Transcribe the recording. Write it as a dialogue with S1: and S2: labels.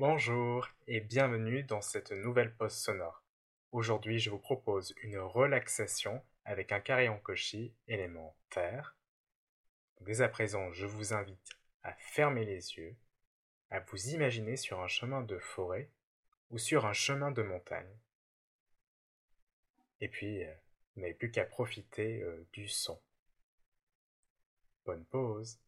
S1: Bonjour et bienvenue dans cette nouvelle pause sonore. Aujourd'hui, je vous propose une relaxation avec un carillon cauchy élément terre. Dès à présent, je vous invite à fermer les yeux, à vous imaginer sur un chemin de forêt ou sur un chemin de montagne. Et puis, euh, vous n'avez plus qu'à profiter euh, du son. Bonne pause.